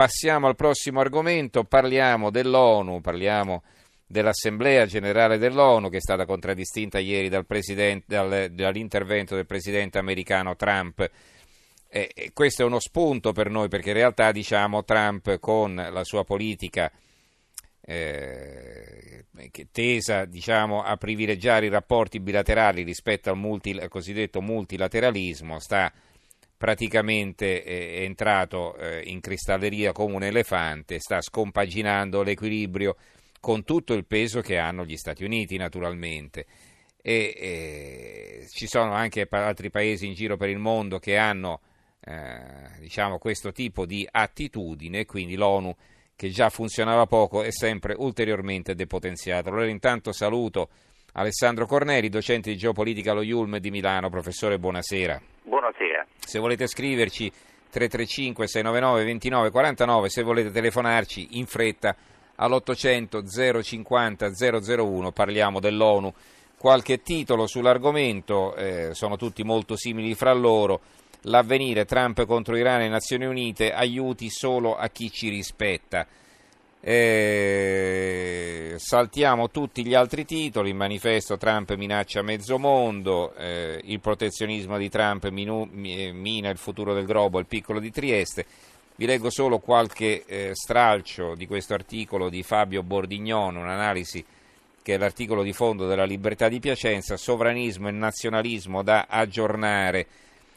Passiamo al prossimo argomento, parliamo dell'ONU, parliamo dell'Assemblea generale dell'ONU che è stata contraddistinta ieri dal dal, dall'intervento del presidente americano Trump. E, e questo è uno spunto per noi perché in realtà diciamo Trump con la sua politica eh, tesa diciamo, a privilegiare i rapporti bilaterali rispetto al, multi, al cosiddetto multilateralismo sta praticamente è entrato eh, in cristalleria come un elefante, sta scompaginando l'equilibrio con tutto il peso che hanno gli Stati Uniti naturalmente. E, e ci sono anche altri paesi in giro per il mondo che hanno eh, diciamo, questo tipo di attitudine, quindi l'ONU che già funzionava poco è sempre ulteriormente depotenziata. Allora intanto saluto Alessandro Corneri, docente di geopolitica allo IULM di Milano. Professore, buonasera. Buonasera. Se volete scriverci 335 699 2949, se volete telefonarci in fretta all'800 050 001, parliamo dell'ONU. Qualche titolo sull'argomento, eh, sono tutti molto simili fra loro. L'avvenire Trump contro Iran e Nazioni Unite, aiuti solo a chi ci rispetta. Eh, saltiamo tutti gli altri titoli, il manifesto Trump minaccia mezzo mondo, eh, il protezionismo di Trump minu, mina il futuro del globo, il piccolo di Trieste. Vi leggo solo qualche eh, stralcio di questo articolo di Fabio Bordignon, un'analisi che è l'articolo di fondo della Libertà di Piacenza, sovranismo e nazionalismo da aggiornare.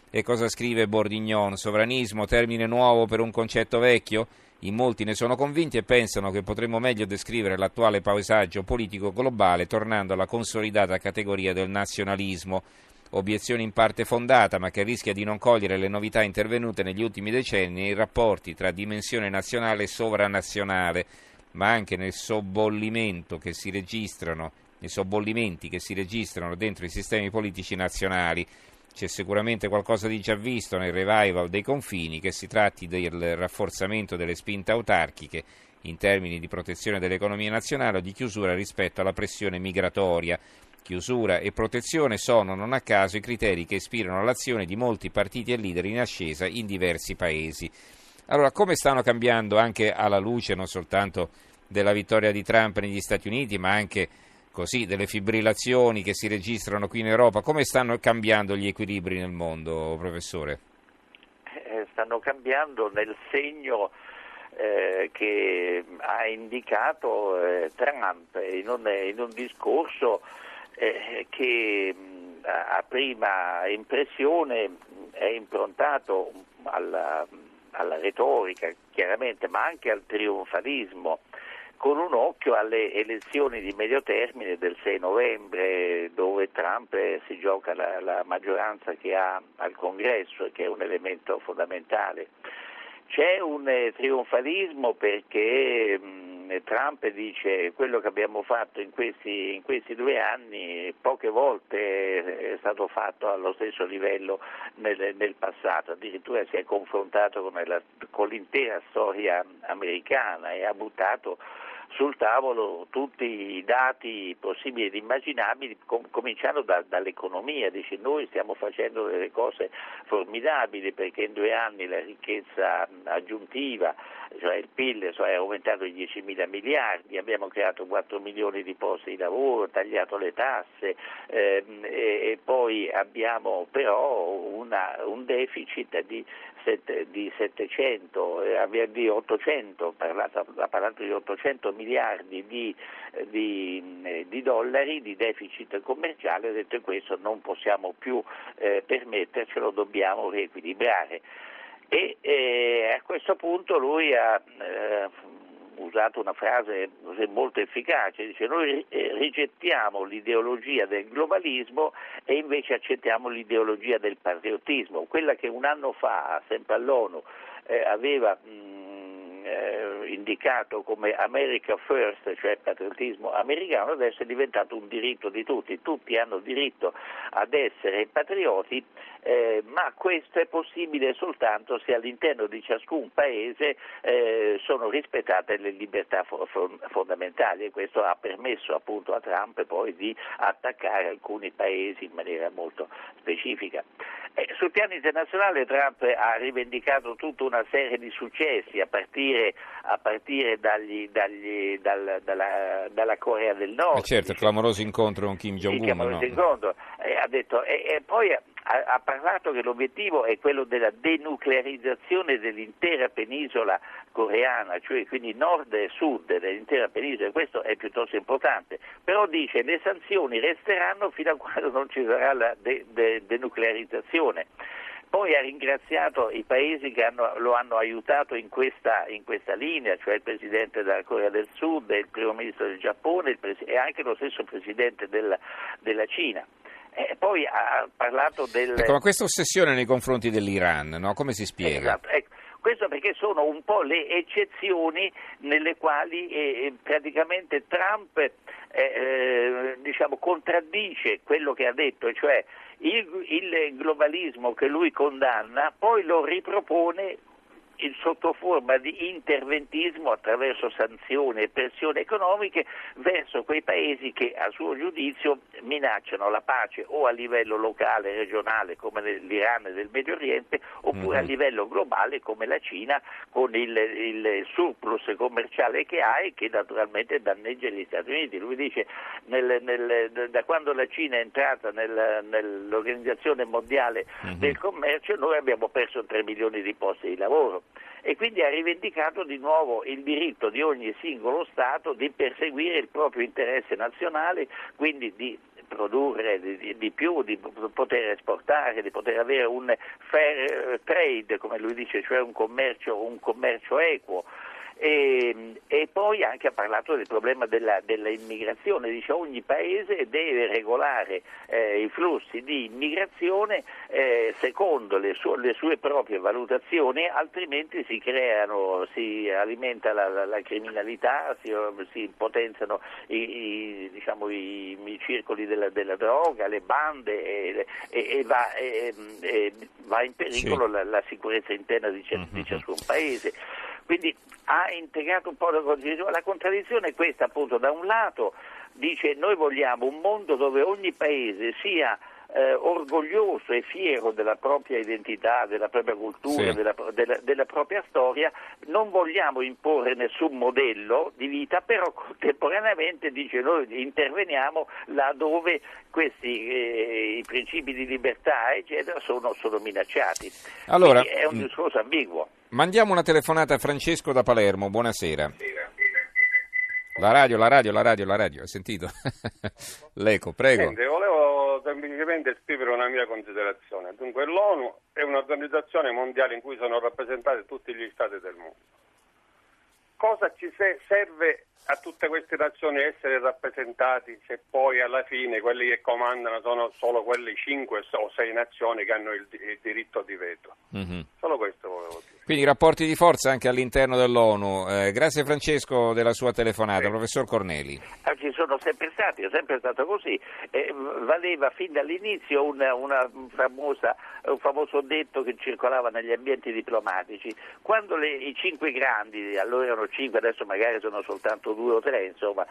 E cosa scrive Bordignon? Sovranismo, termine nuovo per un concetto vecchio? In molti ne sono convinti e pensano che potremmo meglio descrivere l'attuale paesaggio politico globale tornando alla consolidata categoria del nazionalismo. Obiezione in parte fondata, ma che rischia di non cogliere le novità intervenute negli ultimi decenni nei rapporti tra dimensione nazionale e sovranazionale, ma anche nel sobbollimento che si registrano, nei sobbollimenti che si registrano dentro i sistemi politici nazionali. C'è sicuramente qualcosa di già visto nel revival dei confini, che si tratti del rafforzamento delle spinte autarchiche in termini di protezione dell'economia nazionale o di chiusura rispetto alla pressione migratoria. Chiusura e protezione sono non a caso i criteri che ispirano l'azione di molti partiti e leader in ascesa in diversi paesi. Allora, come stanno cambiando anche alla luce non soltanto della vittoria di Trump negli Stati Uniti, ma anche così, delle fibrillazioni che si registrano qui in Europa, come stanno cambiando gli equilibri nel mondo, professore? Eh, stanno cambiando nel segno eh, che ha indicato eh, Trump in un, in un discorso eh, che mh, a prima impressione è improntato alla, alla retorica, chiaramente, ma anche al trionfalismo con un occhio alle elezioni di medio termine del 6 novembre dove Trump si gioca la, la maggioranza che ha al congresso che è un elemento fondamentale. C'è un eh, trionfalismo perché mh, Trump dice quello che abbiamo fatto in questi, in questi, due anni poche volte è stato fatto allo stesso livello nel, nel passato, addirittura si è confrontato con, la, con l'intera storia americana e ha buttato sul tavolo tutti i dati possibili ed immaginabili, com- cominciando da- dall'economia, dice noi stiamo facendo delle cose formidabili perché in due anni la ricchezza aggiuntiva, cioè il PIL cioè, è aumentato di 10 mila miliardi, abbiamo creato 4 milioni di posti di lavoro, tagliato le tasse ehm, e-, e, poi abbiamo però una, un deficit di di 700, eh, di 800, ha parlato di 800 miliardi di, di, eh, di, dollari di deficit commerciale, ha detto questo non possiamo più eh, permettercelo, dobbiamo riequilibrare. E eh, a questo punto lui ha eh, usato una frase molto efficace, dice noi eh, rigettiamo l'ideologia del globalismo e invece accettiamo l'ideologia del patriottismo, quella che un anno fa, sempre all'ONU, eh, aveva mh, eh, indicato come America First, cioè patriottismo americano, adesso è diventato un diritto di tutti, tutti hanno diritto ad essere patrioti eh, ma questo è possibile soltanto se all'interno di ciascun paese eh, sono rispettate le libertà fo- fondamentali e questo ha permesso appunto a Trump poi di attaccare alcuni paesi in maniera molto specifica. Eh, sul piano internazionale Trump ha rivendicato tutta una serie di successi a partire partire, a partire dagli, dagli, dal, dalla, dalla, Corea del Nord. Eh certo, il clamoroso incontro con Kim Jong-un. No? Incontro, eh, ha detto, e, e poi ha, ha, parlato che l'obiettivo è quello della denuclearizzazione dell'intera penisola coreana, cioè quindi nord e sud dell'intera penisola, e questo è piuttosto importante. Però dice che le sanzioni resteranno fino a quando non ci sarà la de, de, denuclearizzazione. Poi ha ringraziato i paesi che hanno, lo hanno aiutato in questa, in questa, linea, cioè il Presidente della Corea del Sud, il Primo Ministro del Giappone pres- e anche lo stesso Presidente della, della Cina. E poi ha parlato del... Ecco, ma questa ossessione nei confronti dell'Iran, no? come si spiega? Esatto, ecco. Questo perché sono un po' le eccezioni nelle quali eh, praticamente Trump eh, eh, diciamo, contraddice quello che ha detto, cioè il, il globalismo che lui condanna, poi lo ripropone sotto forma di interventismo attraverso sanzioni e pressioni economiche verso quei paesi che a suo giudizio minacciano la pace o a livello locale, regionale come l'Iran e del Medio Oriente oppure mm-hmm. a livello globale come la Cina con il, il, surplus commerciale che ha e che naturalmente danneggia gli Stati Uniti. Lui dice nel, nel, da quando la Cina è entrata nel, nell'Organizzazione Mondiale mm-hmm. del Commercio noi abbiamo perso 3 milioni di posti di lavoro e quindi ha rivendicato di nuovo il diritto di ogni singolo Stato di perseguire il proprio interesse nazionale, quindi di produrre di, di, più, di poter esportare, di poter avere un fair trade, come lui dice, cioè un commercio, un commercio equo. E, e, poi anche ha parlato del problema della, dell'immigrazione, dice ogni paese deve regolare eh, i flussi di immigrazione eh, secondo le, su, le, sue proprie valutazioni, altrimenti si creano, si alimenta la, la, la criminalità, si, si potenziano i, i, diciamo, i, i circoli della, della, droga, le bande e, e, e, va, e va, in pericolo sì. la, la, sicurezza interna di, di mm-hmm. ciascun paese. Quindi ha integrato un po' la contraddizione. La contraddizione è questa, appunto, da un lato dice noi vogliamo un mondo dove ogni paese sia eh, orgoglioso e fiero della propria identità, della propria cultura, sì. della, della, della, propria storia, non vogliamo imporre nessun modello di vita, però contemporaneamente dice noi interveniamo laddove questi eh, i principi di libertà eccetera sono, sono minacciati. Allora, Quindi è un mm, discorso ambiguo. Mandiamo una telefonata a Francesco da Palermo, buonasera. La radio, la radio, la radio, la radio, hai sentito? L'eco, prego. Senti, volevo semplicemente esprimere una mia considerazione. Dunque l'ONU è un'organizzazione mondiale in cui sono rappresentati tutti gli stati del mondo cosa ci serve a tutte queste nazioni essere rappresentati se poi alla fine quelli che comandano sono solo quelle 5 o 6 nazioni che hanno il, il diritto di veto? Mm-hmm. Solo questo volevo dire. Quindi rapporti di forza anche all'interno dell'ONU. Eh, grazie Francesco della sua telefonata, sì. professor Corneli. Ah, ci sono sempre stati, è sempre stato così. Eh, valeva fin dall'inizio una, una famosa, un famoso detto che circolava negli ambienti diplomatici. Quando le, i cinque grandi, allora erano 5, adesso magari sono soltanto 2 o 3, insomma,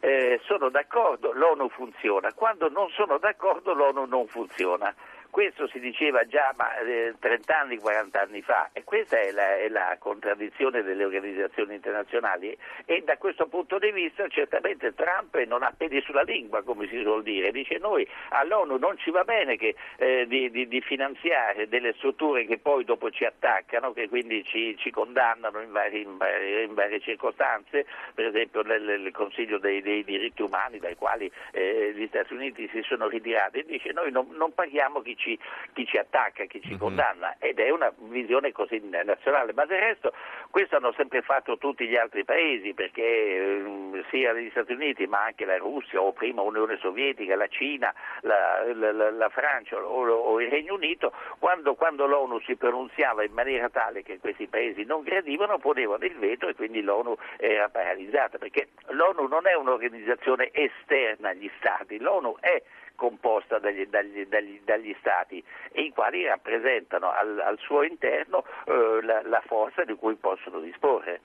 eh, sono d'accordo, l'ONU funziona. Quando non sono d'accordo l'ONU non funziona. Questo si diceva già ma, eh, 30 anni, 40 anni fa e questa è la, è la, contraddizione delle organizzazioni internazionali e da questo punto di vista certamente Trump non ha peli sulla lingua come si suol dire, dice noi all'ONU non ci va bene che, eh, di, di, di, finanziare delle strutture che poi dopo ci attaccano, che quindi ci, ci condannano in varie, in, varie, in varie, circostanze, per esempio nel, nel Consiglio dei, dei, diritti umani dai quali eh, gli Stati Uniti si sono ritirati, dice noi non, non paghiamo chi ci, chi ci attacca, chi ci uh-huh. condanna ed è una visione così nazionale, ma del resto questo hanno sempre fatto tutti gli altri paesi perché eh, sia gli Stati Uniti ma anche la Russia o prima l'Unione Sovietica, la Cina, la, la, la, la Francia o, o, il Regno Unito, quando, quando l'ONU si pronunziava in maniera tale che questi paesi non gradivano ponevano il veto e quindi l'ONU era paralizzata perché l'ONU non è un'organizzazione esterna agli Stati, l'ONU è composta dagli, dagli, dagli, dagli Stati e i quali rappresentano al, al suo interno eh, la, la, forza di cui possono disporre.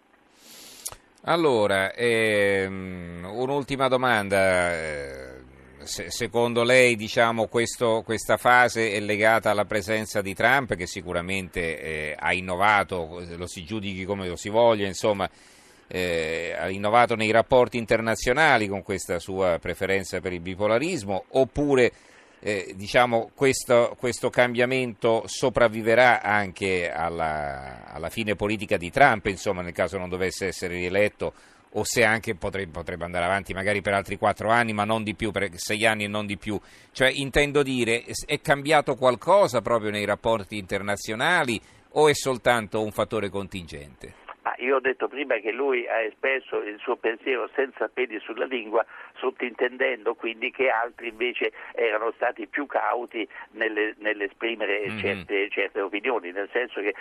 Allora, ehm, un'ultima domanda. Eh, se, secondo lei diciamo, questo, questa fase è legata alla presenza di Trump che sicuramente eh, ha innovato, lo si giudichi come lo si voglia, insomma, eh, ha innovato nei rapporti internazionali con questa sua preferenza per il bipolarismo, oppure eh, diciamo, questo, questo, cambiamento sopravviverà anche alla, alla, fine politica di Trump, insomma, nel caso non dovesse essere rieletto, o se anche potrebbe, potrebbe andare avanti magari per altri quattro anni, ma non di più, per sei anni e non di più. Cioè, intendo dire, è cambiato qualcosa proprio nei rapporti internazionali o è soltanto un fattore contingente? Ma io ho detto prima che lui ha espresso il suo pensiero senza peli sulla lingua, sottintendendo quindi che altri invece erano stati più cauti nelle, nell'esprimere mm-hmm. certe, certe, opinioni, nel senso che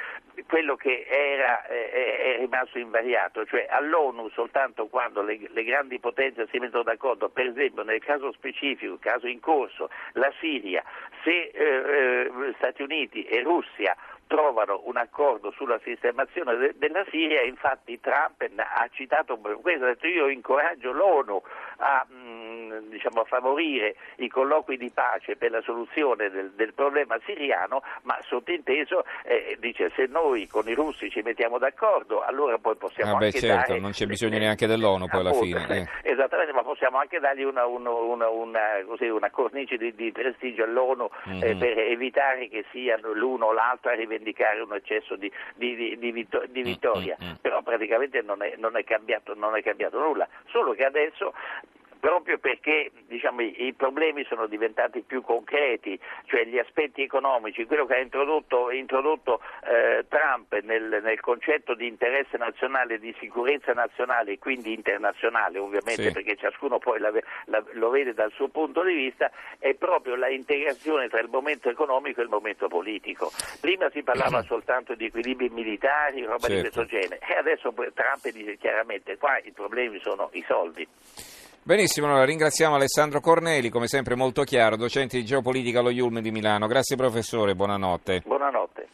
quello che era è, è rimasto invariato, cioè all'ONU soltanto quando le, le, grandi potenze si mettono d'accordo, per esempio nel caso specifico, caso in corso, la Siria, se eh, eh, Stati Uniti e Russia trovano un accordo sulla sistemazione de- della Siria, infatti Trump ha citato questo, ha detto io incoraggio l'ONU a, mh, mm, diciamo, a favorire i colloqui di pace per la soluzione del, del problema siriano, ma sottinteso eh, dice se noi con i russi ci mettiamo d'accordo allora poi possiamo ah beh, anche certo, dare... non c'è bisogno neanche dell'ONU poi alla fine. Eh. Esattamente, ma possiamo anche dargli una, una, una, così, una cornice di, di, prestigio all'ONU mm-hmm. eh, mhm. per evitare che siano l'uno o l'altro a rivendicare un eccesso di, di, di mm, vittoria. Mm-hmm. Però praticamente non è, non, è cambiato, non è cambiato nulla, solo che adesso proprio perché diciamo, i, problemi sono diventati più concreti, cioè gli aspetti economici, quello che ha introdotto, introdotto eh, Trump nel, nel, concetto di interesse nazionale, di sicurezza nazionale e quindi internazionale ovviamente sì. perché ciascuno poi la, la, lo vede dal suo punto di vista, è proprio la integrazione tra il momento economico e il momento politico. Prima si parlava soltanto di equilibri militari, roba certo. di questo genere e adesso Trump dice chiaramente qua i problemi sono i soldi. Benissimo, allora ringraziamo Alessandro Corneli, come sempre molto chiaro, docente di geopolitica allo Iulm di Milano. Grazie professore, buonanotte. Buonanotte.